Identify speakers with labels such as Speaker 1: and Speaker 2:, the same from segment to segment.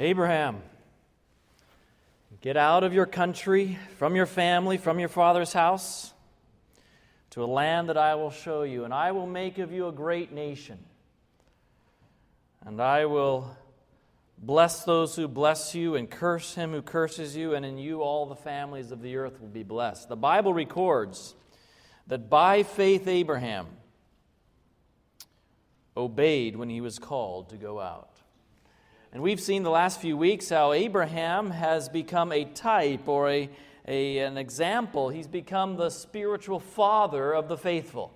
Speaker 1: Abraham, get out of your country, from your family, from your father's house, to a land that I will show you, and I will make of you a great nation. And I will bless those who bless you, and curse him who curses you, and in you all the families of the earth will be blessed. The Bible records that by faith Abraham obeyed when he was called to go out. And we've seen the last few weeks how Abraham has become a type or a, a, an example. He's become the spiritual father of the faithful.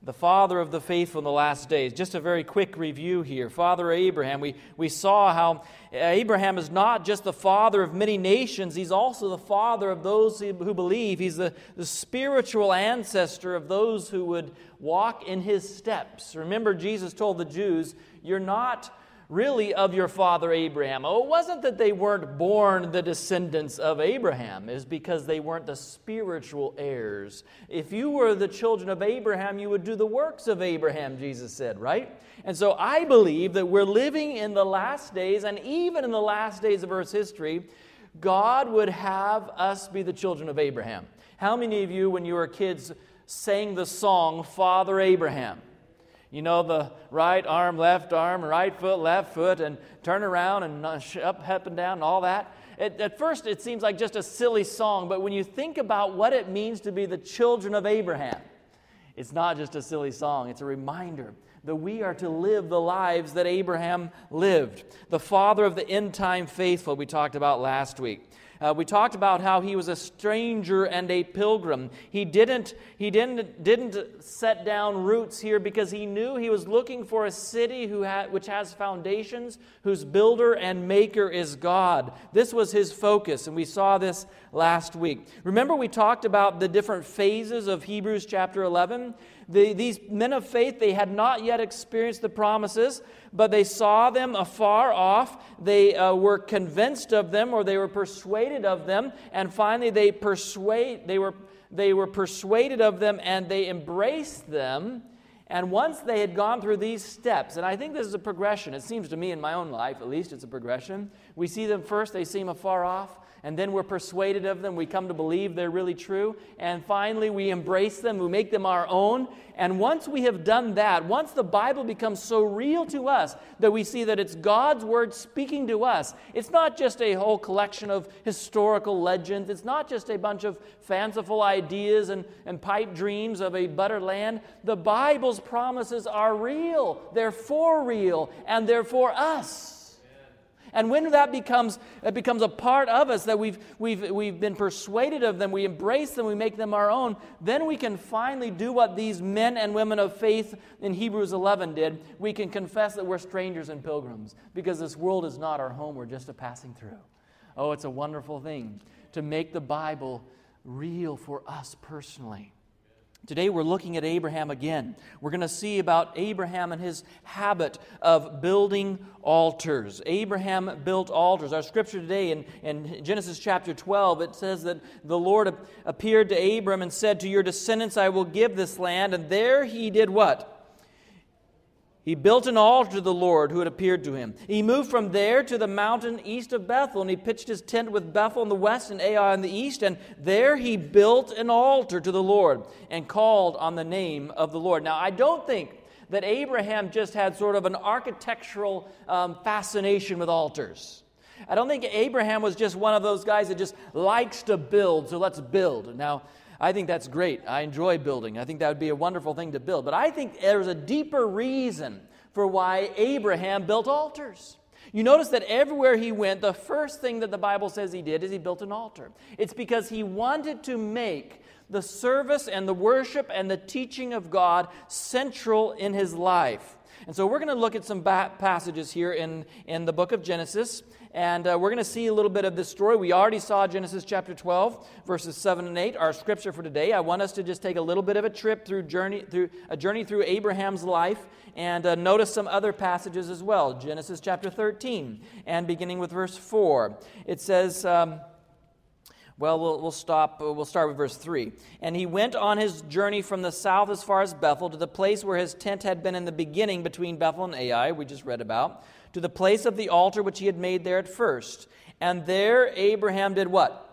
Speaker 1: The father of the faithful in the last days. Just a very quick review here. Father Abraham, we, we saw how Abraham is not just the father of many nations, he's also the father of those who believe. He's the, the spiritual ancestor of those who would walk in his steps. Remember, Jesus told the Jews, You're not really of your father Abraham. Oh, it wasn't that they weren't born the descendants of Abraham, it's because they weren't the spiritual heirs. If you were the children of Abraham, you would do the works of Abraham, Jesus said, right? And so I believe that we're living in the last days, and even in the last days of Earth's history, God would have us be the children of Abraham. How many of you, when you were kids, sang the song Father Abraham? You know, the right arm, left arm, right foot, left foot, and turn around and up, up and down, and all that. It, at first, it seems like just a silly song, but when you think about what it means to be the children of Abraham, it's not just a silly song, it's a reminder that we are to live the lives that Abraham lived. The father of the end time faithful, we talked about last week. Uh, we talked about how he was a stranger and a pilgrim. He didn't, he didn't, didn't set down roots here because he knew he was looking for a city who ha- which has foundations, whose builder and maker is God. This was his focus, and we saw this last week. Remember, we talked about the different phases of Hebrews chapter 11? The, these men of faith, they had not yet experienced the promises, but they saw them afar off. They uh, were convinced of them, or they were persuaded of them, and finally they persuade they were they were persuaded of them, and they embraced them. And once they had gone through these steps, and I think this is a progression, it seems to me in my own life, at least it's a progression. We see them first, they seem afar off and then we're persuaded of them. We come to believe they're really true. And finally, we embrace them, we make them our own. And once we have done that, once the Bible becomes so real to us that we see that it's God's Word speaking to us, it's not just a whole collection of historical legends, it's not just a bunch of fanciful ideas and, and pipe dreams of a better land. The Bible's promises are real, they're for real, and they're for us. And when that becomes, it becomes a part of us, that we've, we've, we've been persuaded of them, we embrace them, we make them our own, then we can finally do what these men and women of faith in Hebrews 11 did. We can confess that we're strangers and pilgrims because this world is not our home, we're just a passing through. Oh, it's a wonderful thing to make the Bible real for us personally. Today we're looking at Abraham again. We're going to see about Abraham and his habit of building altars. Abraham built altars. Our scripture today in, in Genesis chapter 12, it says that the Lord appeared to Abram and said, To your descendants I will give this land. And there he did what? He built an altar to the Lord who had appeared to him. He moved from there to the mountain east of Bethel, and he pitched his tent with Bethel in the west and Ai in the east. And there he built an altar to the Lord and called on the name of the Lord. Now, I don't think that Abraham just had sort of an architectural um, fascination with altars. I don't think Abraham was just one of those guys that just likes to build, so let's build. Now, I think that's great. I enjoy building. I think that would be a wonderful thing to build. But I think there's a deeper reason for why Abraham built altars. You notice that everywhere he went, the first thing that the Bible says he did is he built an altar. It's because he wanted to make the service and the worship and the teaching of God central in his life. And so we're going to look at some passages here in, in the book of Genesis. And uh, we're going to see a little bit of this story. We already saw Genesis chapter 12, verses 7 and 8, our scripture for today. I want us to just take a little bit of a trip through journey through a journey through Abraham's life and uh, notice some other passages as well. Genesis chapter 13, and beginning with verse 4. It says, um, well, well, we'll stop. Uh, we'll start with verse 3. And he went on his journey from the south as far as Bethel to the place where his tent had been in the beginning between Bethel and Ai, we just read about to the place of the altar which he had made there at first. And there Abraham did what?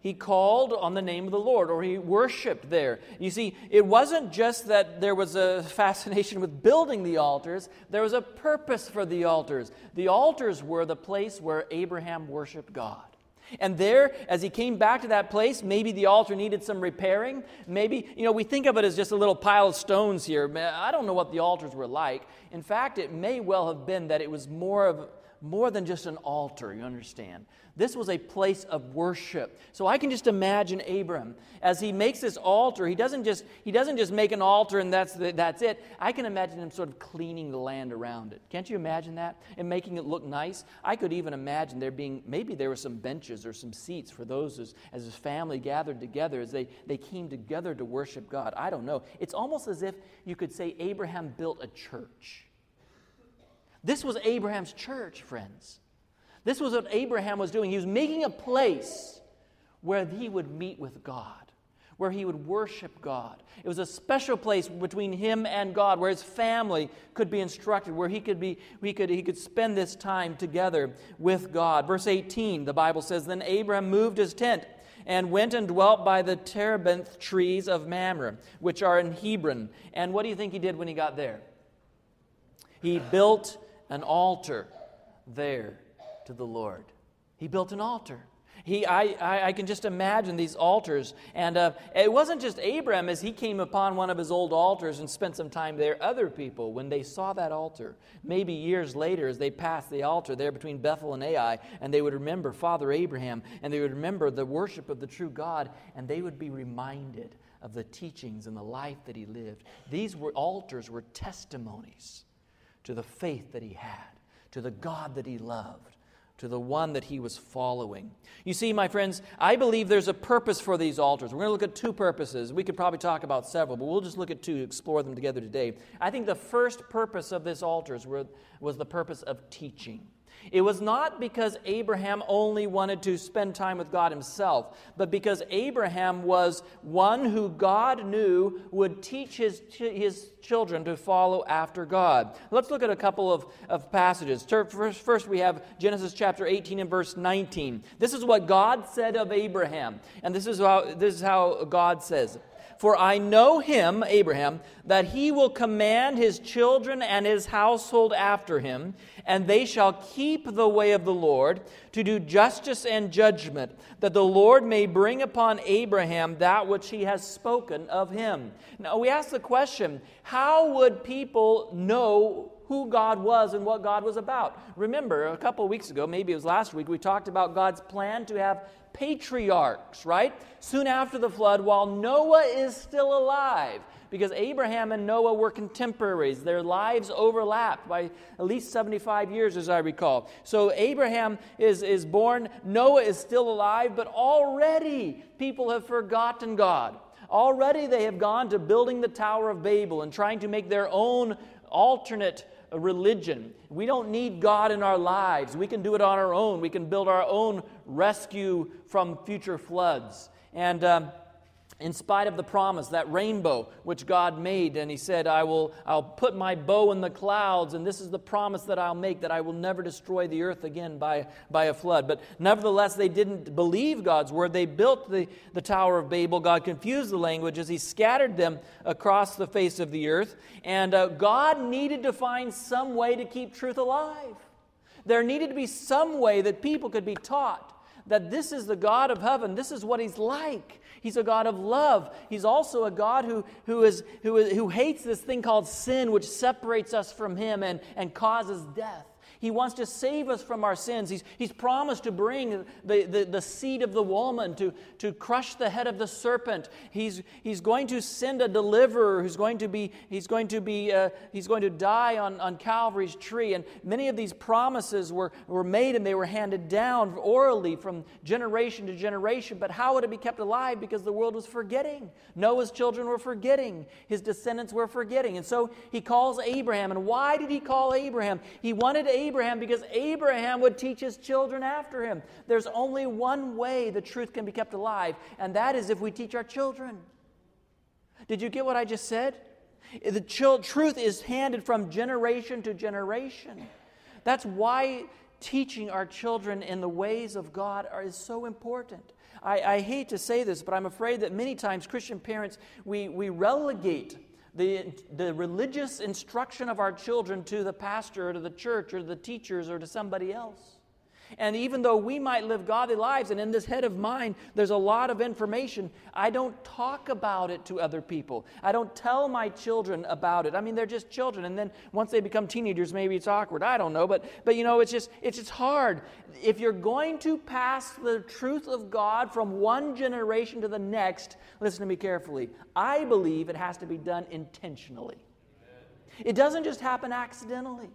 Speaker 1: he called on the name of the Lord, or he worshiped there. You see, it wasn't just that there was a fascination with building the altars, there was a purpose for the altars. The altars were the place where Abraham worshiped God. And there, as he came back to that place, maybe the altar needed some repairing. Maybe, you know, we think of it as just a little pile of stones here. I don't know what the altars were like. In fact, it may well have been that it was more of more than just an altar, you understand. This was a place of worship. So I can just imagine Abram as he makes this altar. He doesn't just, he doesn't just make an altar and that's, the, that's it. I can imagine him sort of cleaning the land around it. Can't you imagine that? And making it look nice. I could even imagine there being, maybe there were some benches or some seats for those as, as his family gathered together, as they, they came together to worship God. I don't know. It's almost as if you could say Abraham built a church. This was Abraham's church, friends. This was what Abraham was doing. He was making a place where he would meet with God, where he would worship God. It was a special place between him and God where his family could be instructed, where he could, be, he could, he could spend this time together with God. Verse 18, the Bible says Then Abraham moved his tent and went and dwelt by the terebinth trees of Mamre, which are in Hebron. And what do you think he did when he got there? He built an altar there to the Lord. He built an altar. He, I, I, I can just imagine these altars. And uh, it wasn't just Abraham as he came upon one of his old altars and spent some time there. Other people, when they saw that altar, maybe years later as they passed the altar there between Bethel and Ai, and they would remember Father Abraham, and they would remember the worship of the true God, and they would be reminded of the teachings and the life that he lived. These were altars were testimonies to the faith that he had, to the God that he loved, to the one that he was following. You see, my friends, I believe there's a purpose for these altars. We're going to look at two purposes. We could probably talk about several, but we'll just look at two, explore them together today. I think the first purpose of this altars was the purpose of teaching. It was not because Abraham only wanted to spend time with God himself, but because Abraham was one who God knew would teach his, his children to follow after God. Let's look at a couple of, of passages. First, first, we have Genesis chapter 18 and verse 19. This is what God said of Abraham, and this is how, this is how God says for I know him, Abraham, that he will command his children and his household after him, and they shall keep the way of the Lord to do justice and judgment, that the Lord may bring upon Abraham that which he has spoken of him. Now, we ask the question how would people know who God was and what God was about. Remember, a couple weeks ago, maybe it was last week, we talked about God's plan to have patriarchs, right? Soon after the flood, while Noah is still alive, because Abraham and Noah were contemporaries. Their lives overlapped by at least 75 years, as I recall. So Abraham is, is born, Noah is still alive, but already people have forgotten God. Already they have gone to building the Tower of Babel and trying to make their own alternate religion. We don't need God in our lives. We can do it on our own. We can build our own rescue from future floods. And um, in spite of the promise, that rainbow which God made, and He said, I will I'll put my bow in the clouds, and this is the promise that I'll make that I will never destroy the earth again by, by a flood. But nevertheless, they didn't believe God's word. They built the, the Tower of Babel. God confused the languages, He scattered them across the face of the earth, and uh, God needed to find some way to keep truth alive. There needed to be some way that people could be taught that this is the God of heaven, this is what He's like. He's a God of love. He's also a God who, who, is, who, who hates this thing called sin, which separates us from Him and, and causes death. He wants to save us from our sins. He's, he's promised to bring the, the, the seed of the woman to, to crush the head of the serpent. He's, he's going to send a deliverer who's going to be, he's going to be, uh, he's going to die on, on Calvary's tree. And many of these promises were, were made and they were handed down orally from generation to generation. But how would it be kept alive? Because the world was forgetting. Noah's children were forgetting. His descendants were forgetting. And so he calls Abraham. And why did he call Abraham? He wanted Abraham Abraham because Abraham would teach his children after him. There's only one way the truth can be kept alive, and that is if we teach our children. Did you get what I just said? The truth is handed from generation to generation. That's why teaching our children in the ways of God are, is so important. I, I hate to say this, but I'm afraid that many times Christian parents, we, we relegate the, the religious instruction of our children to the pastor or to the church or to the teachers or to somebody else. And even though we might live godly lives, and in this head of mine, there's a lot of information, I don't talk about it to other people. I don't tell my children about it. I mean, they're just children. And then once they become teenagers, maybe it's awkward. I don't know. But, but you know, it's just, it's just hard. If you're going to pass the truth of God from one generation to the next, listen to me carefully. I believe it has to be done intentionally. It doesn't just happen accidentally.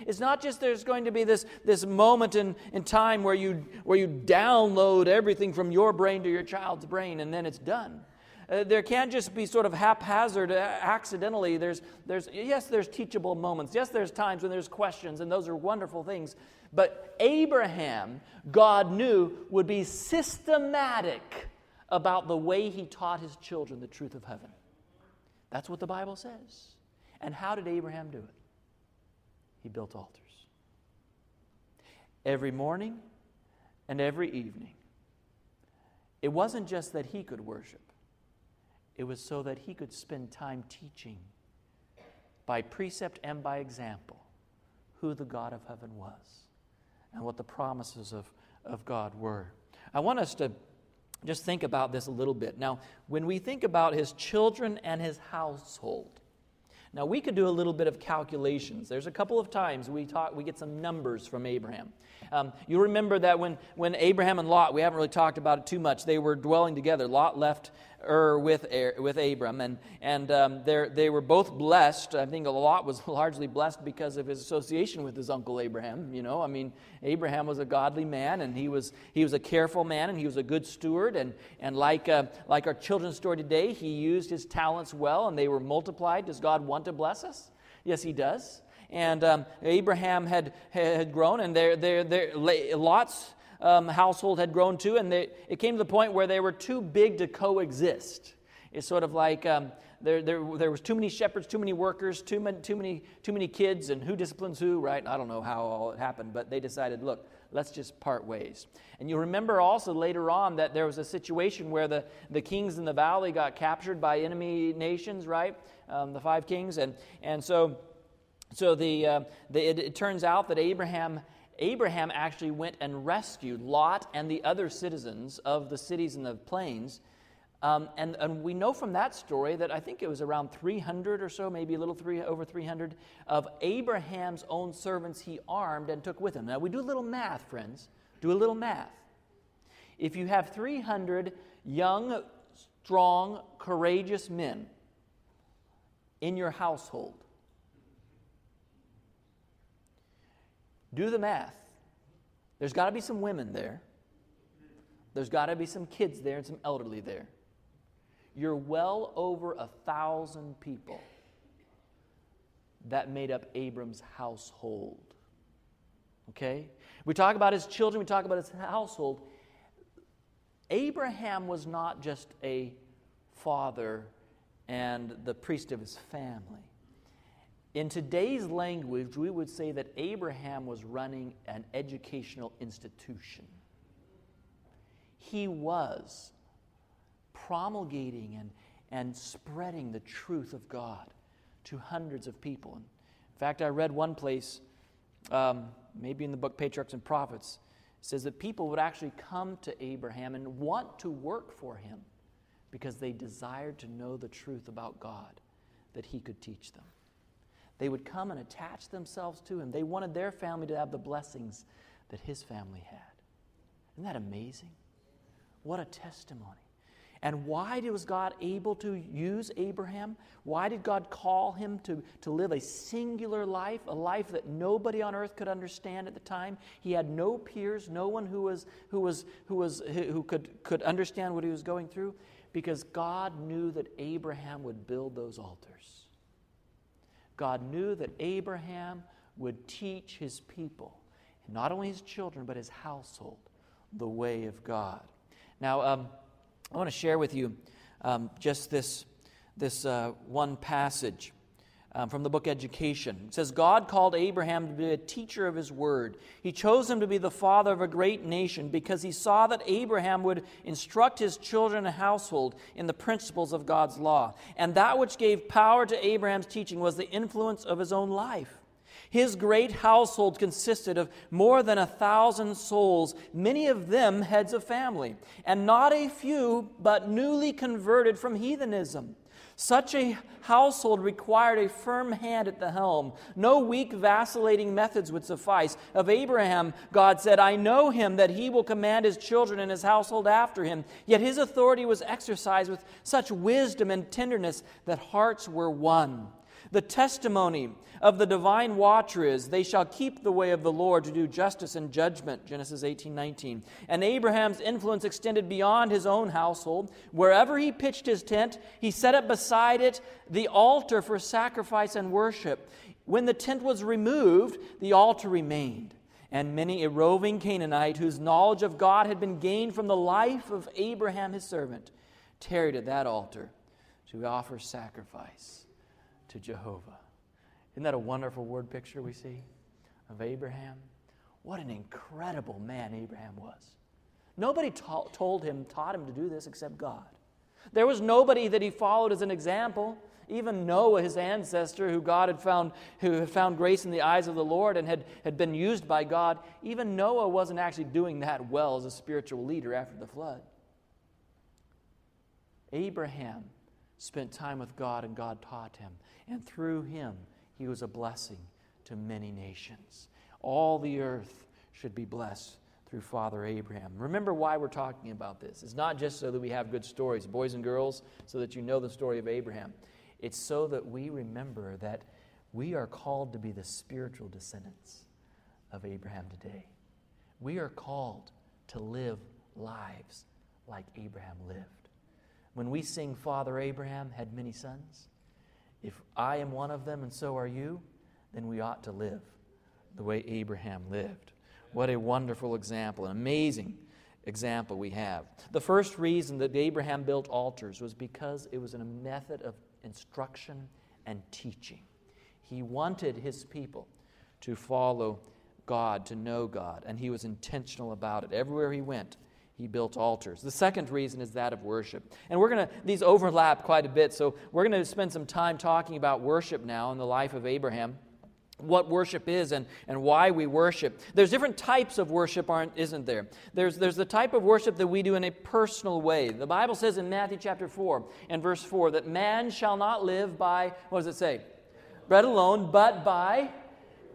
Speaker 1: It's not just there's going to be this, this moment in, in time where you, where you download everything from your brain to your child's brain and then it's done. Uh, there can't just be sort of haphazard, uh, accidentally. There's, there's, yes, there's teachable moments. Yes, there's times when there's questions, and those are wonderful things. But Abraham, God knew, would be systematic about the way he taught his children the truth of heaven. That's what the Bible says. And how did Abraham do it? He built altars. Every morning and every evening. It wasn't just that he could worship, it was so that he could spend time teaching by precept and by example who the God of heaven was and what the promises of, of God were. I want us to just think about this a little bit. Now, when we think about his children and his household, now, we could do a little bit of calculations. There's a couple of times we, talk, we get some numbers from Abraham. Um, you remember that when, when Abraham and Lot, we haven't really talked about it too much, they were dwelling together. Lot left Ur with, with Abram, and, and um, they were both blessed. I think a Lot was largely blessed because of his association with his uncle Abraham. You know, I mean, Abraham was a godly man, and he was, he was a careful man, and he was a good steward. And, and like, uh, like our children's story today, he used his talents well, and they were multiplied. Does God want to bless us? Yes, he does and um, Abraham had, had grown, and their, their, their, Lot's um, household had grown too, and they, it came to the point where they were too big to coexist. It's sort of like um, there, there, there was too many shepherds, too many workers, too many, too, many, too many kids, and who disciplines who, right? I don't know how all it happened, but they decided, look, let's just part ways. And you'll remember also later on that there was a situation where the, the kings in the valley got captured by enemy nations, right? Um, the five kings. And, and so, so the, uh, the it, it turns out that Abraham Abraham actually went and rescued Lot and the other citizens of the cities in the plains. Um, and, and, we know from that story that I think it was around 300 or so, maybe a little three, over 300, of Abraham's own servants he armed and took with him. Now, we do a little math, friends. Do a little math. If you have 300 young, strong, courageous men in your household, Do the math. There's got to be some women there. There's got to be some kids there and some elderly there. You're well over a thousand people that made up Abram's household. Okay? We talk about his children, we talk about his household. Abraham was not just a father and the priest of his family. In today's language, we would say that Abraham was running an educational institution. He was promulgating and, and spreading the truth of God to hundreds of people. In fact, I read one place, um, maybe in the book Patriarchs and Prophets, says that people would actually come to Abraham and want to work for him because they desired to know the truth about God that he could teach them. They would come and attach themselves to him. They wanted their family to have the blessings that his family had. Isn't that amazing? What a testimony. And why was God able to use Abraham? Why did God call him to, to live a singular life, a life that nobody on earth could understand at the time? He had no peers, no one who, was, who, was, who, was, who could, could understand what he was going through, because God knew that Abraham would build those altars. God knew that Abraham would teach his people, not only his children, but his household, the way of God. Now, um, I want to share with you um, just this, this uh, one passage um, from the book Education. It says, God called Abraham to be a teacher of his word. He chose him to be the father of a great nation because he saw that Abraham would instruct his children and household in the principles of God's law. And that which gave power to Abraham's teaching was the influence of his own life. His great household consisted of more than a thousand souls, many of them heads of family, and not a few, but newly converted from heathenism. Such a household required a firm hand at the helm. No weak, vacillating methods would suffice. Of Abraham, God said, I know him that he will command his children and his household after him. Yet his authority was exercised with such wisdom and tenderness that hearts were won. The testimony of the divine watcher is, They shall keep the way of the Lord to do justice and judgment. Genesis 18 19. And Abraham's influence extended beyond his own household. Wherever he pitched his tent, he set up beside it the altar for sacrifice and worship. When the tent was removed, the altar remained. And many a roving Canaanite, whose knowledge of God had been gained from the life of Abraham his servant, tarried at that altar to offer sacrifice to Jehovah. Isn't that a wonderful word picture we see of Abraham? What an incredible man Abraham was. Nobody ta- told him, taught him to do this except God. There was nobody that he followed as an example. Even Noah, his ancestor, who God had found, who had found grace in the eyes of the Lord and had, had been used by God, even Noah wasn't actually doing that well as a spiritual leader after the flood. Abraham spent time with God and God taught him. And through him, he was a blessing to many nations. All the earth should be blessed through Father Abraham. Remember why we're talking about this. It's not just so that we have good stories, boys and girls, so that you know the story of Abraham. It's so that we remember that we are called to be the spiritual descendants of Abraham today. We are called to live lives like Abraham lived. When we sing, Father Abraham had many sons, if I am one of them and so are you, then we ought to live the way Abraham lived. What a wonderful example, an amazing example we have. The first reason that Abraham built altars was because it was a method of instruction and teaching. He wanted his people to follow God, to know God, and he was intentional about it. Everywhere he went, he built altars. The second reason is that of worship. And we're going to, these overlap quite a bit, so we're going to spend some time talking about worship now in the life of Abraham. What worship is and, and why we worship. There's different types of worship, aren't, isn't there? There's, there's the type of worship that we do in a personal way. The Bible says in Matthew chapter 4 and verse 4 that man shall not live by, what does it say? Bread alone, but by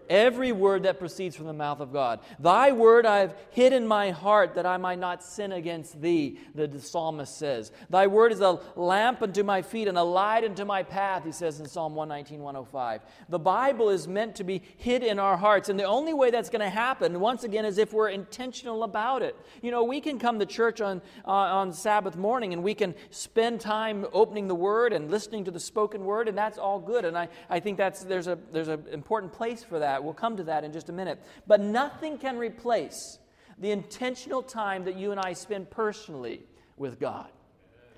Speaker 1: every word that proceeds from the mouth of God. Thy word I have hid in my heart that I might not sin against thee, the psalmist says. Thy word is a lamp unto my feet and a light unto my path, he says in Psalm 119, 105. The Bible is meant to be hid in our hearts, and the only way that's going to happen, once again, is if we're intentional about it. You know, we can come to church on, uh, on Sabbath morning and we can spend time opening the word and listening to the spoken word, and that's all good. And I, I think that's, there's an there's a important place for that. We'll come to that in just a minute. But nothing can replace the intentional time that you and I spend personally with God.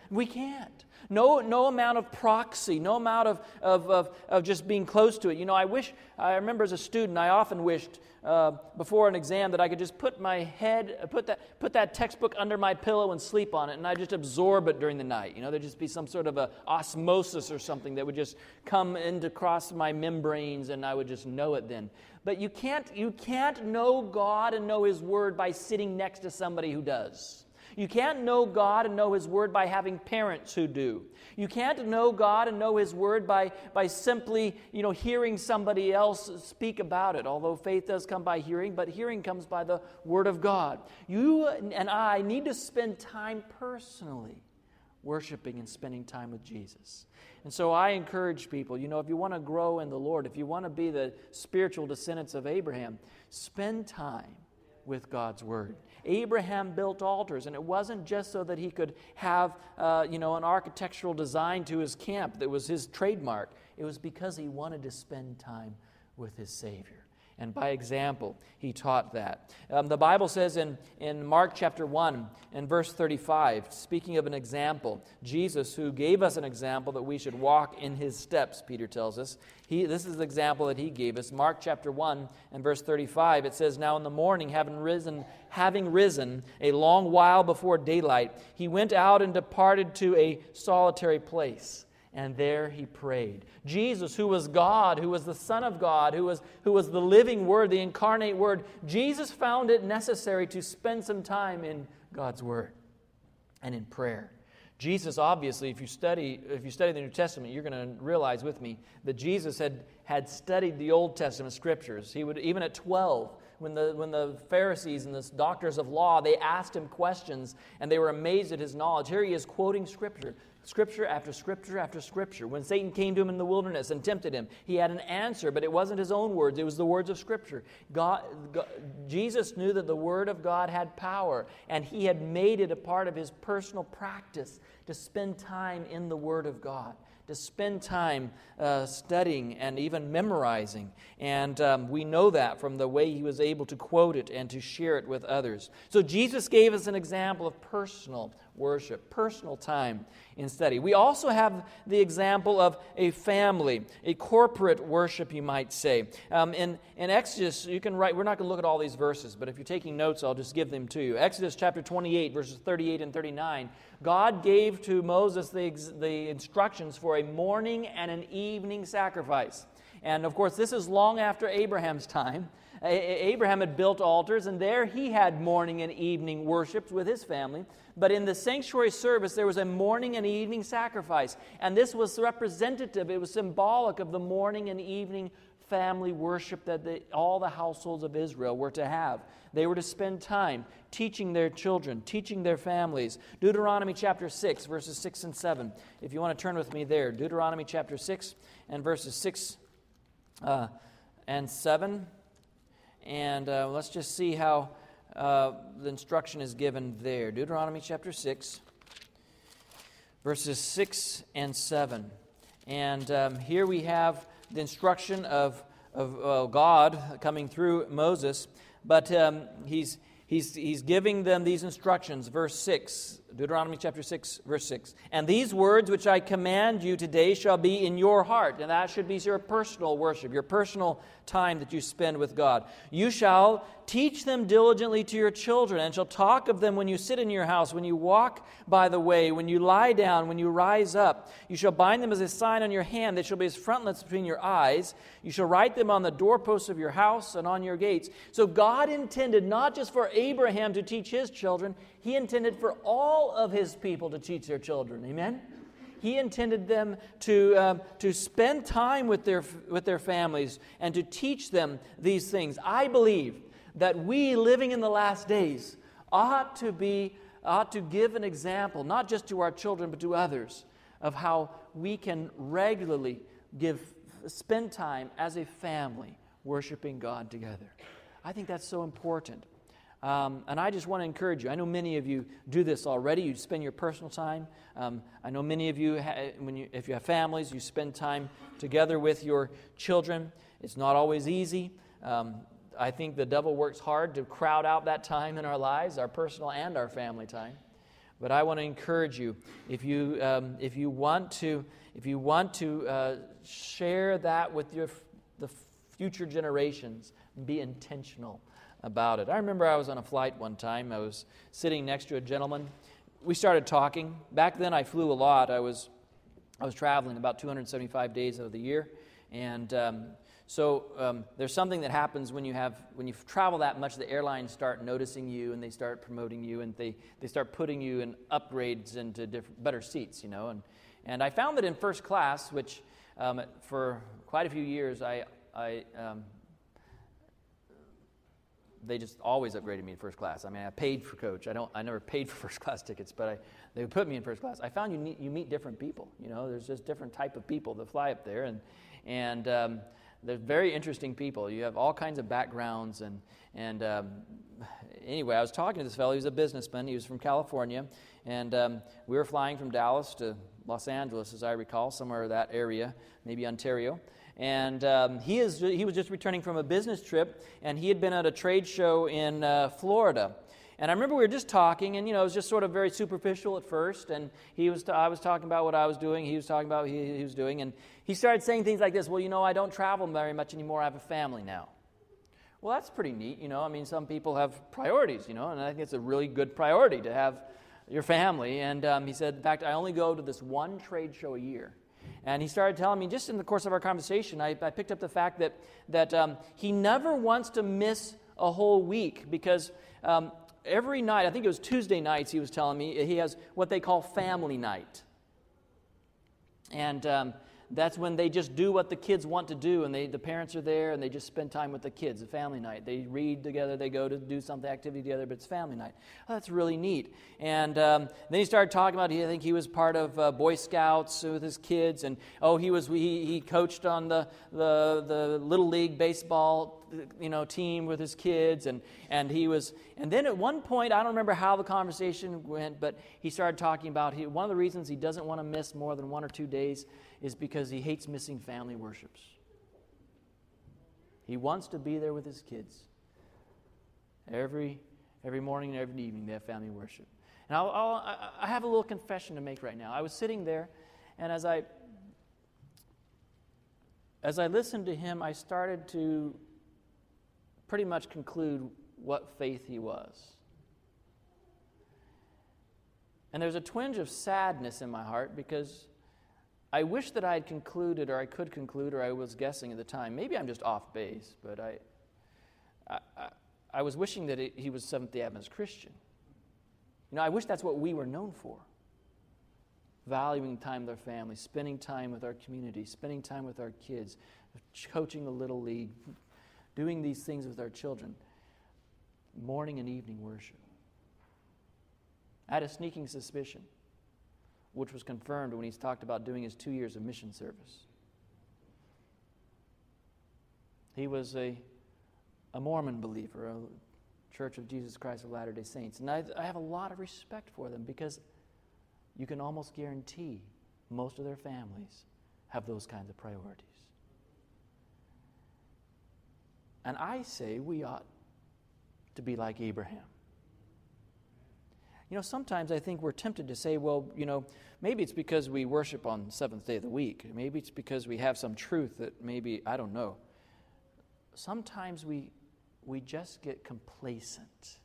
Speaker 1: We can't. No, no amount of proxy, no amount of, of, of, of just being close to it. You know, I wish, I remember as a student, I often wished uh, before an exam that I could just put my head, put that, put that textbook under my pillow and sleep on it, and I just absorb it during the night. You know, there'd just be some sort of a osmosis or something that would just come into cross my membranes, and I would just know it then. But you can't, you can't know God and know His Word by sitting next to somebody who does. You can't know God and know His Word by having parents who do. You can't know God and know His Word by, by simply, you know, hearing somebody else speak about it. Although faith does come by hearing, but hearing comes by the Word of God. You and I need to spend time personally worshiping and spending time with Jesus. And so I encourage people, you know, if you want to grow in the Lord, if you want to be the spiritual descendants of Abraham, spend time with God's Word. Abraham built altars, and it wasn't just so that he could have, uh, you know, an architectural design to his camp that was his trademark. It was because he wanted to spend time with his Savior. And by example, he taught that. Um, the Bible says in, in Mark chapter 1 and verse 35, speaking of an example, Jesus, who gave us an example that we should walk in his steps, Peter tells us. He, this is the example that he gave us. Mark chapter 1 and verse 35, it says, Now in the morning, having risen, having risen a long while before daylight, he went out and departed to a solitary place and there he prayed. Jesus, who was God, who was the Son of God, who was, who was the living Word, the incarnate Word, Jesus found it necessary to spend some time in God's Word and in prayer. Jesus, obviously, if you study, if you study the New Testament, you're going to realize with me that Jesus had, had studied the Old Testament scriptures. He would, even at 12, when the, when the Pharisees and the doctors of law, they asked him questions and they were amazed at his knowledge. Here he is quoting scripture. Scripture after scripture after scripture. When Satan came to him in the wilderness and tempted him, he had an answer, but it wasn't his own words, it was the words of Scripture. God, God, Jesus knew that the Word of God had power, and he had made it a part of his personal practice to spend time in the Word of God to spend time uh, studying and even memorizing. And um, we know that from the way he was able to quote it and to share it with others. So Jesus gave us an example of personal worship, personal time in study. We also have the example of a family, a corporate worship, you might say. Um, in, in Exodus, you can write, we're not going to look at all these verses, but if you're taking notes, I'll just give them to you. Exodus chapter 28, verses 38 and 39. God gave to Moses the, the instructions for a morning and an evening sacrifice. And of course, this is long after Abraham's time. Abraham had built altars, and there he had morning and evening worships with his family. But in the sanctuary service, there was a morning and evening sacrifice. And this was representative, it was symbolic of the morning and evening family worship that all the households of Israel were to have. They were to spend time teaching their children, teaching their families. Deuteronomy chapter 6, verses 6 and 7. If you want to turn with me there, Deuteronomy chapter 6 and verses 6 uh, and 7. And uh, let's just see how uh, the instruction is given there. Deuteronomy chapter 6, verses 6 and 7. And um, here we have the instruction of, of uh, God coming through Moses, but um, he's, he's, he's giving them these instructions. Verse 6 Deuteronomy chapter 6, verse 6. And these words which I command you today shall be in your heart. And that should be your personal worship, your personal time that you spend with God. You shall teach them diligently to your children, and shall talk of them when you sit in your house, when you walk by the way, when you lie down, when you rise up. You shall bind them as a sign on your hand. They shall be as frontlets between your eyes. You shall write them on the doorposts of your house and on your gates. So God intended not just for Abraham to teach his children, he intended for all of his people to teach their children. Amen? He intended them to, um, to spend time with their, with their families and to teach them these things. I believe that we living in the last days ought to be ought to give an example not just to our children but to others of how we can regularly give spend time as a family worshiping God together. I think that's so important. Um, and I just want to encourage you. I know many of you do this already. You spend your personal time. Um, I know many of you, ha- when you, if you have families, you spend time together with your children. It's not always easy. Um, I think the devil works hard to crowd out that time in our lives, our personal and our family time. But I want to encourage you if you, um, if you want to, if you want to uh, share that with your, the future generations, be intentional about it. I remember I was on a flight one time. I was sitting next to a gentleman. We started talking. Back then, I flew a lot. I was, I was traveling about 275 days of the year. And um, so um, there's something that happens when you have when you travel that much. The airlines start noticing you, and they start promoting you, and they, they start putting you in upgrades into different, better seats. You know, and and I found that in first class, which um, for quite a few years I I um, they just always upgraded me to first class. I mean, I paid for coach. I don't. I never paid for first class tickets, but I, they put me in first class. I found you meet, you meet different people. You know, there's just different type of people that fly up there, and and um, they're very interesting people. You have all kinds of backgrounds, and and um, anyway, I was talking to this fellow. He was a businessman. He was from California, and um, we were flying from Dallas to Los Angeles, as I recall, somewhere that area, maybe Ontario. And um, he, is, he was just returning from a business trip, and he had been at a trade show in uh, Florida. And I remember we were just talking, and you know, it was just sort of very superficial at first. And he was, t- I was talking about what I was doing, he was talking about what he, was doing, and he started saying things like this. Well, you know, I don't travel very much anymore. I have a family now. Well, that's pretty neat, you know. I mean, some people have priorities, you know, and I think it's a really good priority to have your family. And um, he said, in fact, I only go to this one trade show a year. And he started telling me, just in the course of our conversation, I, I picked up the fact that, that um, he never wants to miss a whole week because um, every night, I think it was Tuesday nights, he was telling me, he has what they call family night. And um, that's when they just do what the kids want to do and they, the parents are there and they just spend time with the kids a family night. They read together they go to do something activity together but it's family night. Oh, that's really neat. And um, then he started talking about i think he was part of uh, boy scouts with his kids and oh he was he, he coached on the, the, the little league baseball you know team with his kids and and he was and then at one point i don't remember how the conversation went but he started talking about he, one of the reasons he doesn't want to miss more than one or two days is because he hates missing family worships. He wants to be there with his kids. Every, every morning and every evening, they have family worship. And I'll, I'll, i have a little confession to make right now. I was sitting there, and as I, as I listened to him, I started to pretty much conclude what faith he was. And there's a twinge of sadness in my heart because I wish that I had concluded, or I could conclude, or I was guessing at the time. Maybe I'm just off base, but I, I, I, was wishing that he was Seventh day Adventist Christian. You know, I wish that's what we were known for valuing time with our family, spending time with our community, spending time with our kids, coaching the little league, doing these things with our children, morning and evening worship. I had a sneaking suspicion which was confirmed when he's talked about doing his two years of mission service. He was a, a Mormon believer, a Church of Jesus Christ of Latter day Saints. And I, I have a lot of respect for them because you can almost guarantee most of their families have those kinds of priorities. And I say we ought to be like Abraham. You know, sometimes I think we're tempted to say, well, you know, maybe it's because we worship on seventh day of the week. Maybe it's because we have some truth that maybe, I don't know. Sometimes we, we just get complacent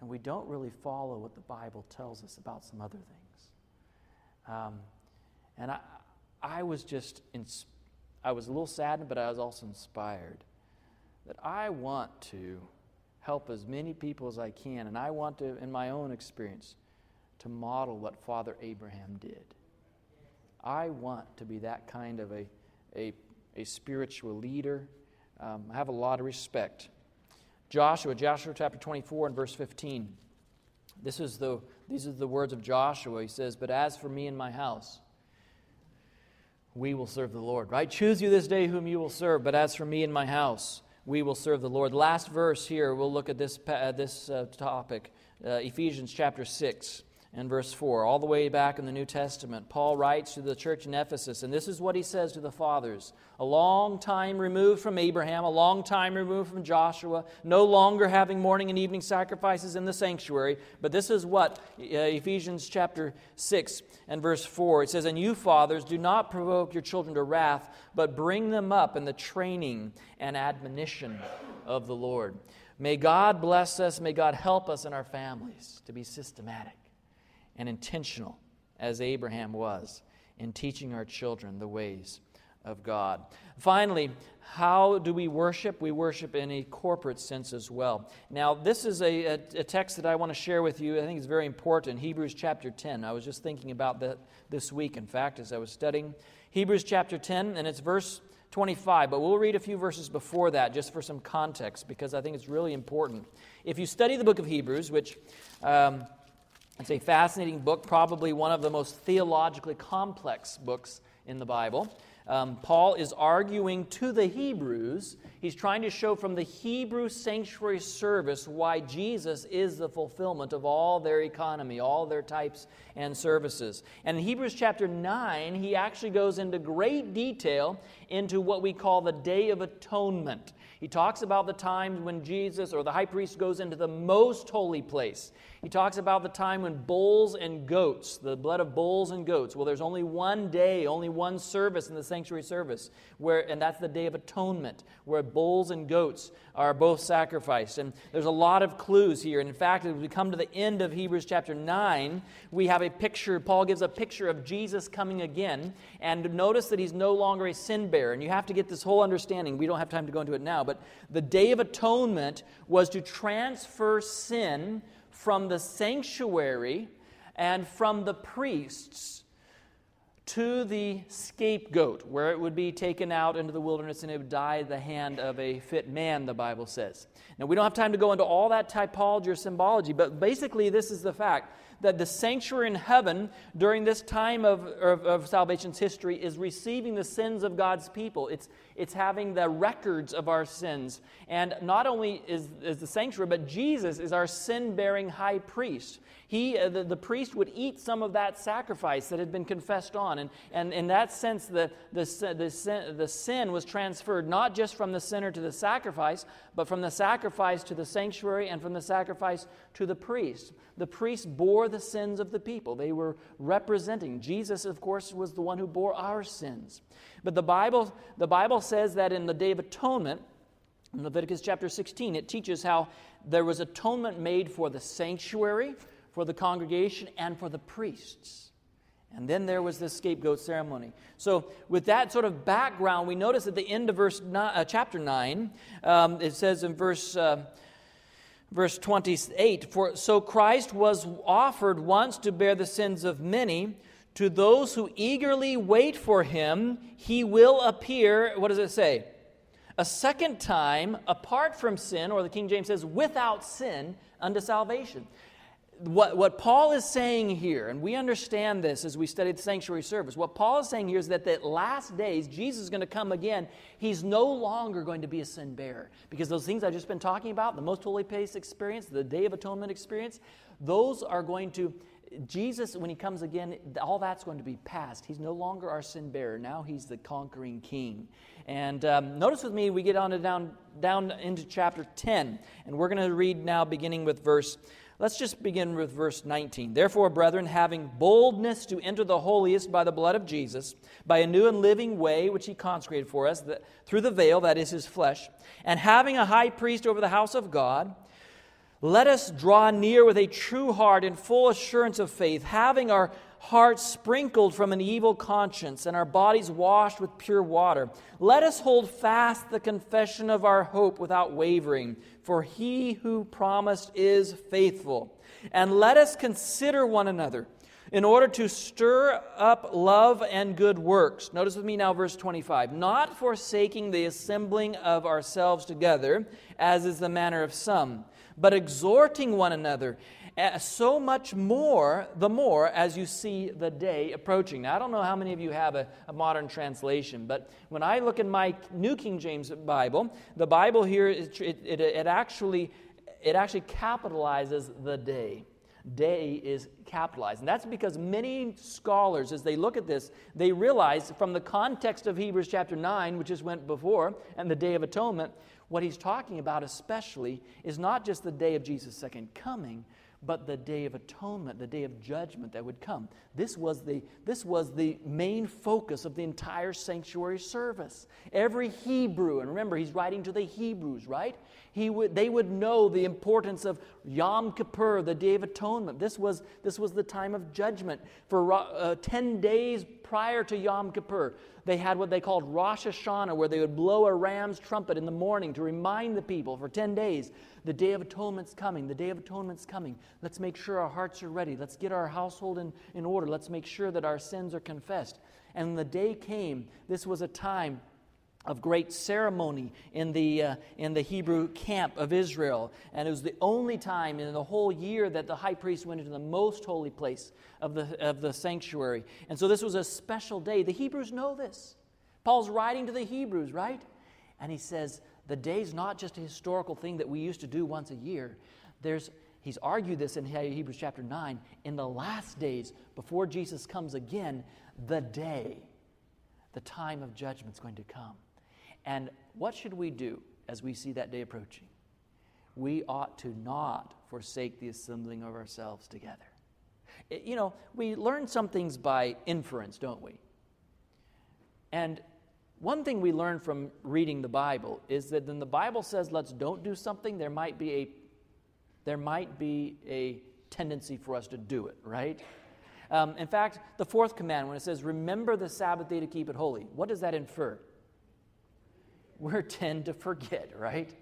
Speaker 1: and we don't really follow what the Bible tells us about some other things. Um, and I, I was just, ins- I was a little saddened, but I was also inspired that I want to help as many people as I can. And I want to, in my own experience, to model what Father Abraham did. I want to be that kind of a, a, a spiritual leader. Um, I have a lot of respect. Joshua, Joshua chapter 24 and verse 15. This is the, these are the words of Joshua. He says, But as for me and my house, we will serve the Lord. Right? Choose you this day whom you will serve, but as for me and my house, we will serve the Lord. Last verse here, we'll look at this, uh, this uh, topic uh, Ephesians chapter 6 and verse 4. All the way back in the New Testament, Paul writes to the church in Ephesus, and this is what he says to the fathers A long time removed from Abraham, a long time removed from Joshua, no longer having morning and evening sacrifices in the sanctuary. But this is what uh, Ephesians chapter 6 and verse 4 it says, And you, fathers, do not provoke your children to wrath, but bring them up in the training and admonition of the Lord. May God bless us. May God help us in our families to be systematic and intentional as Abraham was in teaching our children the ways of God. Finally, how do we worship? We worship in a corporate sense as well. Now, this is a, a, a, text that I want to share with you. I think it's very important. Hebrews chapter 10. I was just thinking about that this week, in fact, as I was studying. Hebrews chapter 10, and it's verse 25, but we'll read a few verses before that just for some context because I think it's really important. If you study the book of Hebrews, which um, it's a fascinating book, probably one of the most theologically complex books in the Bible. Um, Paul is arguing to the Hebrews. He's trying to show from the Hebrew sanctuary service why Jesus is the fulfillment of all their economy, all their types and services. And in Hebrews chapter 9, he actually goes into great detail into what we call the Day of Atonement. He talks about the times when Jesus or the high priest goes into the most holy place. He talks about the time when bulls and goats, the blood of bulls and goats, well, there's only one day, only one service in the sanctuary service, where, and that's the Day of Atonement, where bulls and goats are both sacrificed. And there's a lot of clues here. And in fact, as we come to the end of Hebrews chapter 9, we have a picture, Paul gives a picture of Jesus coming again. And notice that he's no longer a sin bearer. And you have to get this whole understanding. We don't have time to go into it now. But the Day of Atonement was to transfer sin from the sanctuary and from the priests to the scapegoat, where it would be taken out into the wilderness and it would die at the hand of a fit man, the Bible says. Now, we don't have time to go into all that typology or symbology, but basically, this is the fact that the sanctuary in heaven during this time of, of, of, salvation's history is receiving the sins of God's people. It's, it's having the records of our sins. And not only is, is the sanctuary, but Jesus is our sin bearing high priest. He, uh, the, the priest would eat some of that sacrifice that had been confessed on. And, and in that sense, the, the, the, sin, the sin was transferred not just from the sinner to the sacrifice, but from the sacrifice to the sanctuary and from the sacrifice to the priest. The priest bore the sins of the people. They were representing. Jesus, of course, was the one who bore our sins. But the Bible, the Bible says that in the Day of Atonement, in Leviticus chapter 16, it teaches how there was atonement made for the sanctuary, for the congregation, and for the priests. And then there was this scapegoat ceremony. So, with that sort of background, we notice at the end of verse nine, uh, chapter 9, um, it says in verse, uh, verse 28 For so Christ was offered once to bear the sins of many. To those who eagerly wait for him, he will appear, what does it say? A second time, apart from sin, or the King James says, without sin, unto salvation. What, what Paul is saying here, and we understand this as we study the sanctuary service, what Paul is saying here is that the last days, Jesus is going to come again. He's no longer going to be a sin bearer. Because those things I've just been talking about, the most holy place experience, the Day of Atonement experience, those are going to Jesus, when he comes again, all that's going to be past. He's no longer our sin bearer. Now he's the conquering king. And um, notice with me, we get on to down, down into chapter 10. And we're going to read now, beginning with verse, let's just begin with verse 19. Therefore, brethren, having boldness to enter the holiest by the blood of Jesus, by a new and living way which he consecrated for us, through the veil, that is his flesh, and having a high priest over the house of God, let us draw near with a true heart in full assurance of faith, having our hearts sprinkled from an evil conscience and our bodies washed with pure water. Let us hold fast the confession of our hope without wavering, for he who promised is faithful. And let us consider one another in order to stir up love and good works. Notice with me now, verse 25. Not forsaking the assembling of ourselves together, as is the manner of some but exhorting one another, eh, so much more, the more as you see the day approaching. Now, I don't know how many of you have a, a modern translation, but when I look in my New King James Bible, the Bible here, it, it, it actually, it actually capitalizes the day day is capitalized. And that's because many scholars, as they look at this, they realize from the context of Hebrews chapter 9, which just went before, and the Day of Atonement, what he's talking about especially is not just the day of Jesus' second coming, but the day of atonement, the day of judgment that would come. This was the, this was the main focus of the entire sanctuary service. Every Hebrew, and remember, he's writing to the Hebrews, right? He would, they would know the importance of Yom Kippur, the Day of Atonement. This was, this was the time of judgment. For uh, 10 days prior to Yom Kippur, they had what they called Rosh Hashanah, where they would blow a ram's trumpet in the morning to remind the people for 10 days the Day of Atonement's coming, the Day of Atonement's coming. Let's make sure our hearts are ready. Let's get our household in, in order. Let's make sure that our sins are confessed. And the day came, this was a time of great ceremony in the, uh, in the Hebrew camp of Israel. And it was the only time in the whole year that the high priest went into the most holy place of the, of the sanctuary. And so this was a special day. The Hebrews know this. Paul's writing to the Hebrews, right? And he says, the day's not just a historical thing that we used to do once a year. There's, he's argued this in Hebrews chapter 9. In the last days, before Jesus comes again, the day, the time of judgment is going to come. And what should we do as we see that day approaching? We ought to not forsake the assembling of ourselves together. You know, we learn some things by inference, don't we? And one thing we learn from reading the Bible is that when the Bible says let's don't do something, there might be a there might be a tendency for us to do it, right? Um, in fact, the fourth command, when it says, remember the Sabbath day to keep it holy, what does that infer? We tend to forget, right?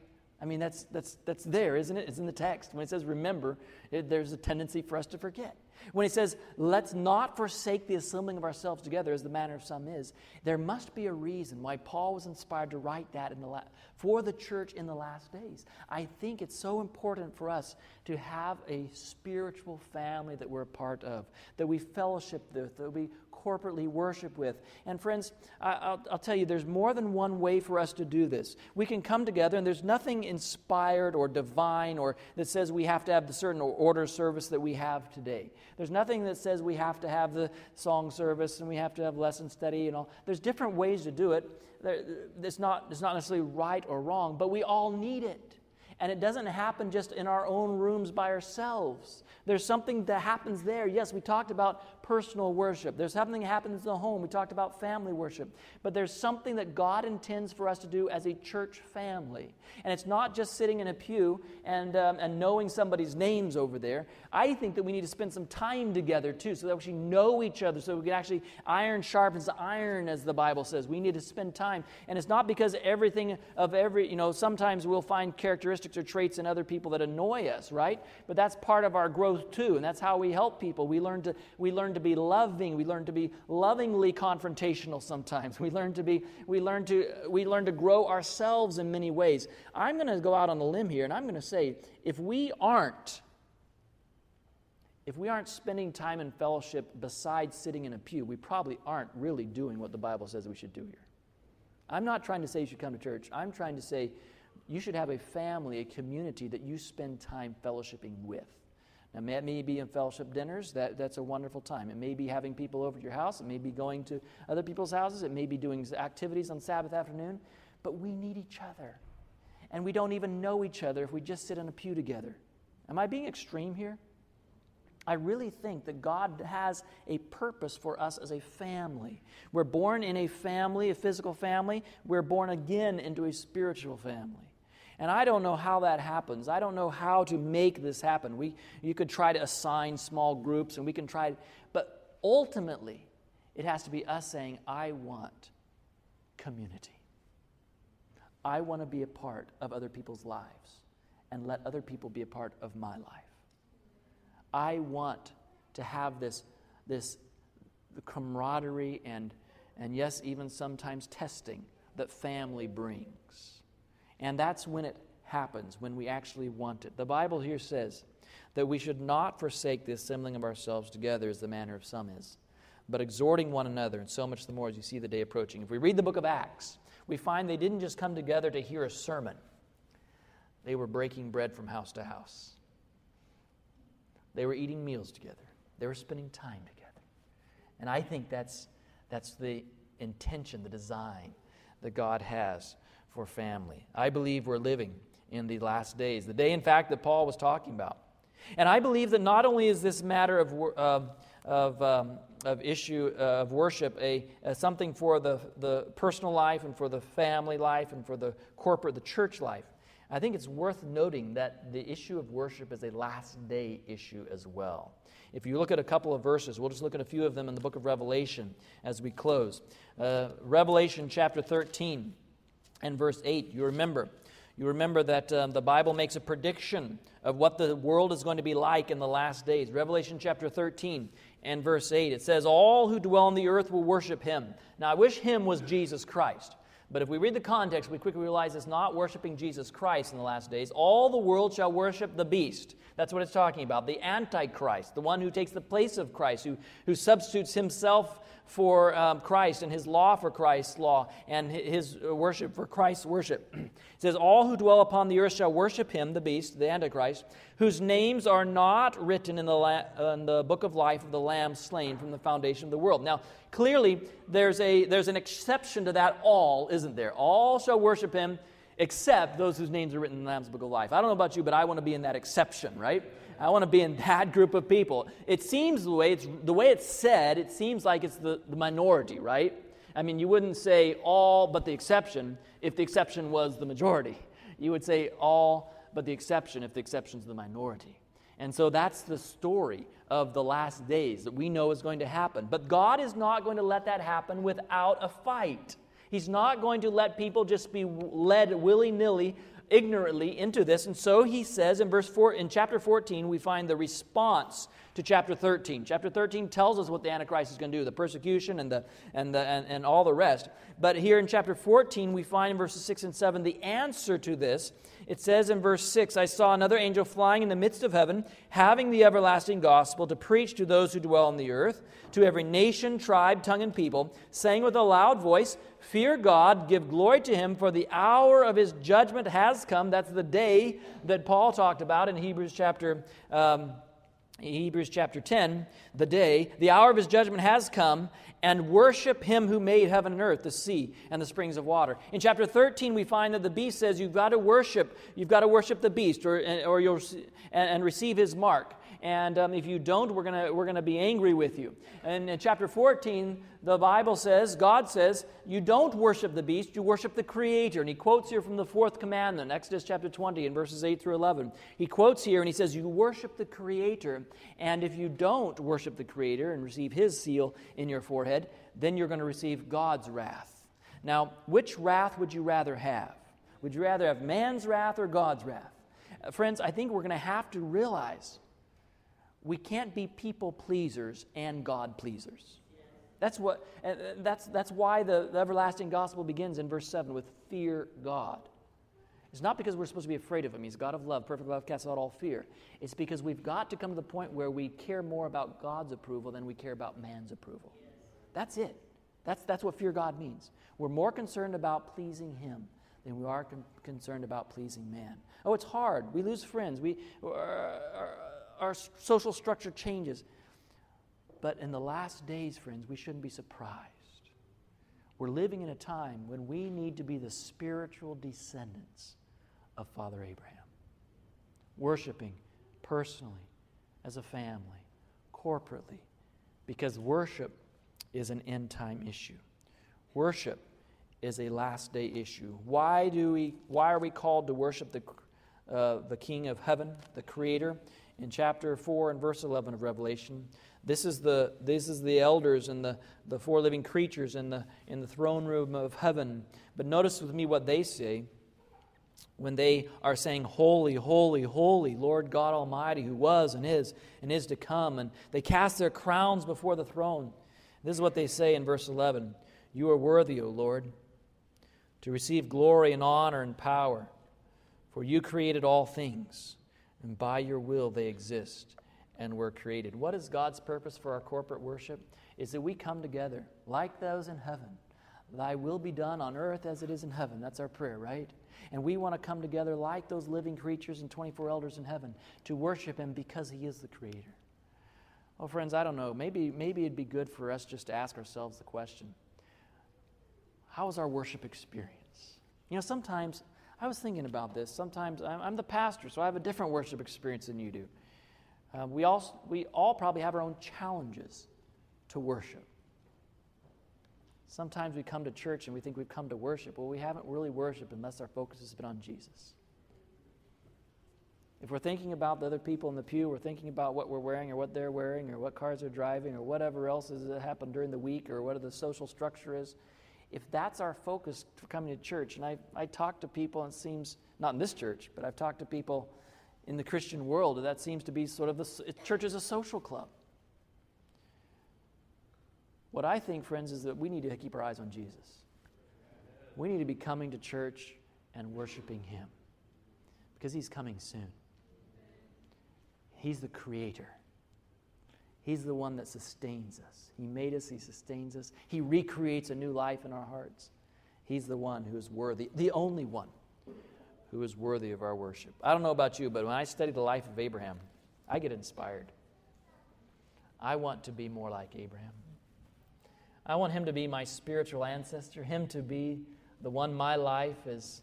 Speaker 1: I mean, that's, that's, that's there, isn't it? It's in the text. When it says remember, it, there's a tendency for us to forget. When he says, let's not forsake the assembling of ourselves together, as the manner of some is, there must be a reason why Paul was inspired to write that in the la- for the church in the last days. I think it's so important for us to have a spiritual family that we're a part of, that we fellowship with, that we corporately worship with. And friends, I, will tell you, there's more than one way for us to do this. We can come together, and there's nothing inspired or divine or that says we have to have the certain order service that we have today. There's nothing that says we have to have the song service and we have to have lesson study and all. There's different ways to do it. It's not, it's not necessarily right or wrong, but we all need it. And it doesn't happen just in our own rooms by ourselves. There's something that happens there. Yes, we talked about personal worship. There's something that happens in the home. We talked about family worship. But there's something that God intends for us to do as a church family. And it's not just sitting in a pew and, um, and knowing somebody's names over there. I think that we need to spend some time together too so that we actually know each other, so we can actually iron sharpens iron, as the Bible says. We need to spend time. And it's not because everything of every, you know, sometimes we'll find characteristics or traits in other people that annoy us, right? But that's part of our growth too. And that's how we help people. We learn to, we learn to be loving. We learn to be lovingly confrontational sometimes. We learn to be, we learn to, we learn to grow ourselves in many ways. I'm going to go out on a limb here and I'm going to say, if we aren't if we aren't spending time in fellowship besides sitting in a pew, we probably aren't really doing what the Bible says we should do here. I'm not trying to say you should come to church. I'm trying to say you should have a family, a community that you spend time fellowshipping with. Now, it may be in fellowship dinners, that, that's a wonderful time. It may be having people over to your house, it may be going to other people's houses, it may be doing activities on Sabbath afternoon, but we need each other. And we don't even know each other if we just sit in a pew together. Am I being extreme here? I really think that God has a purpose for us as a family. We're born in a family, a physical family. We're born again into a spiritual family. And I don't know how that happens. I don't know how to make this happen. We, you could try to assign small groups and we can try, but ultimately, it has to be us saying, I want community. I want to be a part of other people's lives and let other people be a part of my life. I want to have this, this camaraderie and, and, yes, even sometimes testing that family brings. And that's when it happens, when we actually want it. The Bible here says that we should not forsake the assembling of ourselves together as the manner of some is, but exhorting one another, and so much the more as you see the day approaching. If we read the book of Acts, we find they didn't just come together to hear a sermon, they were breaking bread from house to house. They were eating meals together, they were spending time together. And I think that's, that's the intention, the design that God has for family. I believe we're living in the last days, the day, in fact, that Paul was talking about. And I believe that not only is this matter of, of, of, um, of issue uh, of worship a, a, something for the, the personal life and for the family life and for the corporate, the church life, I think it's worth noting that the issue of worship is a last day issue as well. If you look at a couple of verses, we'll just look at a few of them in the book of Revelation as we close. Uh, Revelation chapter 13 and verse 8, you remember. You remember that um, the Bible makes a prediction of what the world is going to be like in the last days. Revelation chapter 13 and verse 8, it says, All who dwell on the earth will worship him. Now, I wish him was Jesus Christ. But if we read the context, we quickly realize it's not worshiping Jesus Christ in the last days. All the world shall worship the beast. That's what it's talking about. The Antichrist, the one who takes the place of Christ, who, who substitutes himself for um, Christ and his law for Christ's law and his worship for Christ's worship. it says, All who dwell upon the earth shall worship him, the beast, the Antichrist, whose names are not written in the, la- in the book of life of the Lamb slain from the foundation of the world. Now, clearly, there's, a, there's an exception to that all, isn't there? All shall worship him except those whose names are written in the Lamb's book of life. I don't know about you, but I want to be in that exception, right? I want to be in that group of people. It seems the way it's, the way it's said, it seems like it's the, the minority, right? I mean, you wouldn't say all but the exception if the exception was the majority. You would say all but the exception if the exception is the minority. And so that's the story of the last days that we know is going to happen. But God is not going to let that happen without a fight. He's not going to let people just be led willy nilly ignorantly into this. And so he says in verse 4 in chapter 14 we find the response to chapter 13. Chapter 13 tells us what the antichrist is going to do, the persecution and the and the and, and all the rest. But here in chapter 14 we find in verses 6 and 7 the answer to this. It says in verse 6, I saw another angel flying in the midst of heaven, having the everlasting gospel to preach to those who dwell on the earth, to every nation, tribe, tongue, and people, saying with a loud voice, Fear God, give glory to him, for the hour of his judgment has come. That's the day that Paul talked about in Hebrews chapter. Um, Hebrews chapter 10, the day, the hour of his judgment has come, and worship him who made heaven and earth, the sea, and the springs of water. In chapter 13, we find that the beast says you've got to worship, you've got to worship the beast, or, or you'll, and, and receive his mark and um, if you don't, we're going we're gonna be angry with you. And in chapter 14, the Bible says, God says, you don't worship the beast, you worship the Creator. And he quotes here from the fourth commandment, Exodus chapter 20, in verses 8 through 11. He quotes here and he says, You worship the Creator, and if you don't worship the Creator and receive his seal in your forehead, then you're going to receive God's wrath. Now, which wrath would you rather have? Would you rather have man's wrath or God's wrath? Uh, friends, I think we're going to have to realize we can't be people pleasers and God pleasers. That's, what, that's, that's why the, the everlasting gospel begins in verse 7 with fear God. It's not because we're supposed to be afraid of Him. He's God of love. Perfect love casts out all fear. It's because we've got to come to the point where we care more about God's approval than we care about man's approval. That's it. That's, that's what fear God means. We're more concerned about pleasing Him than we are con- concerned about pleasing man. Oh, it's hard. We lose friends. We, uh, our social structure changes. But in the last days, friends, we shouldn't be surprised. We're living in a time when we need to be the spiritual descendants of Father Abraham, worshiping personally, as a family, corporately, because worship is an end time issue. Worship is a last day issue. Why, do we, why are we called to worship the, uh, the King of heaven, the Creator? in chapter 4 and verse 11 of Revelation. This is the, this is the elders and the, the four living creatures in the, in the throne room of heaven. But notice with me what they say when they are saying, Holy, holy, holy, Lord God Almighty, who was and is and is to come. And they cast their crowns before the throne. This is what they say in verse 11 You are worthy, O Lord, to receive glory and honor and power, for you created all things and by your will they exist and were created. What is God's purpose for our corporate worship? Is that we come together like those in heaven. Thy will be done on earth as it is in heaven. That's our prayer, right? And we want to come together like those living creatures and 24 elders in heaven to worship Him because He is the Creator. Well, friends, I don't know. Maybe, maybe it'd be good for us just to ask ourselves the question How is our worship experience? You know, sometimes I was thinking about this. Sometimes I'm the pastor, so I have a different worship experience than you do. Uh, we, all, we all probably have our own challenges to worship. Sometimes we come to church and we think we've come to worship. Well, we haven't really worshiped unless our focus has been on Jesus. If we're thinking about the other people in the pew, we're thinking about what we're wearing or what they're wearing or what cars they're driving or whatever else has happened during the week or what the social structure is, if that's our focus for coming to church, and I, I talk to people, and it seems, not in this church, but I've talked to people in the Christian world, that seems to be sort of the church is a social club. What I think, friends, is that we need to keep our eyes on Jesus. We need to be coming to church and worshiping Him because He's coming soon. He's the Creator, He's the one that sustains us. He made us, He sustains us. He recreates a new life in our hearts. He's the one who is worthy, the only one who is worthy of our worship. I don't know about you, but when I study the life of Abraham, I get inspired. I want to be more like Abraham. I want him to be my spiritual ancestor, him to be the one my life is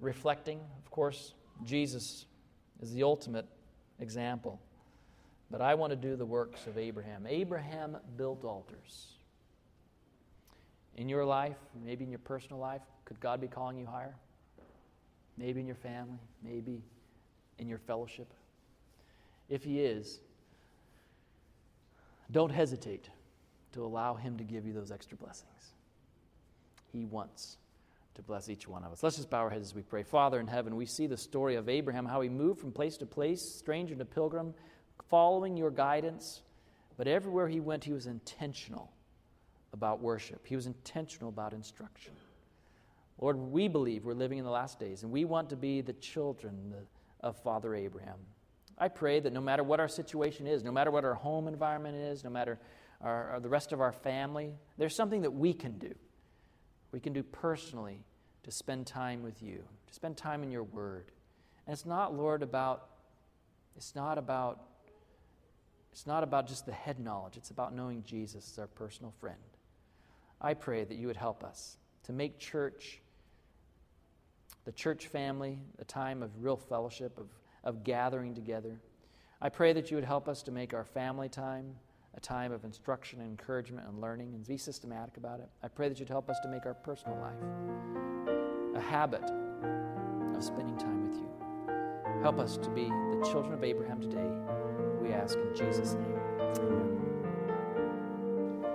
Speaker 1: reflecting. Of course, Jesus is the ultimate example. But I want to do the works of Abraham. Abraham built altars. In your life, maybe in your personal life, could God be calling you higher? Maybe in your family, maybe in your fellowship. If He is, don't hesitate to allow Him to give you those extra blessings. He wants to bless each one of us. Let's just bow our heads as we pray. Father in heaven, we see the story of Abraham, how he moved from place to place, stranger to pilgrim, following your guidance. But everywhere he went, he was intentional about worship, he was intentional about instruction. Lord, we believe we're living in the last days, and we want to be the children of Father Abraham. I pray that no matter what our situation is, no matter what our home environment is, no matter our, the rest of our family, there's something that we can do. We can do personally to spend time with you, to spend time in your word. And it's not, Lord, about, it's not about, it's not about just the head knowledge. It's about knowing Jesus as our personal friend. I pray that you would help us to make church, the church family, a time of real fellowship, of, of gathering together. I pray that you would help us to make our family time a time of instruction and encouragement and learning and be systematic about it. I pray that you'd help us to make our personal life a habit of spending time with you. Help us to be the children of Abraham today. We ask in Jesus' name. Amen.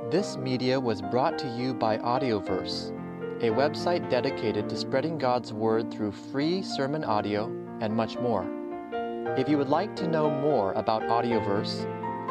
Speaker 2: This media was brought to you by Audioverse, a website dedicated to spreading God's Word through free sermon audio and much more. If you would like to know more about Audioverse,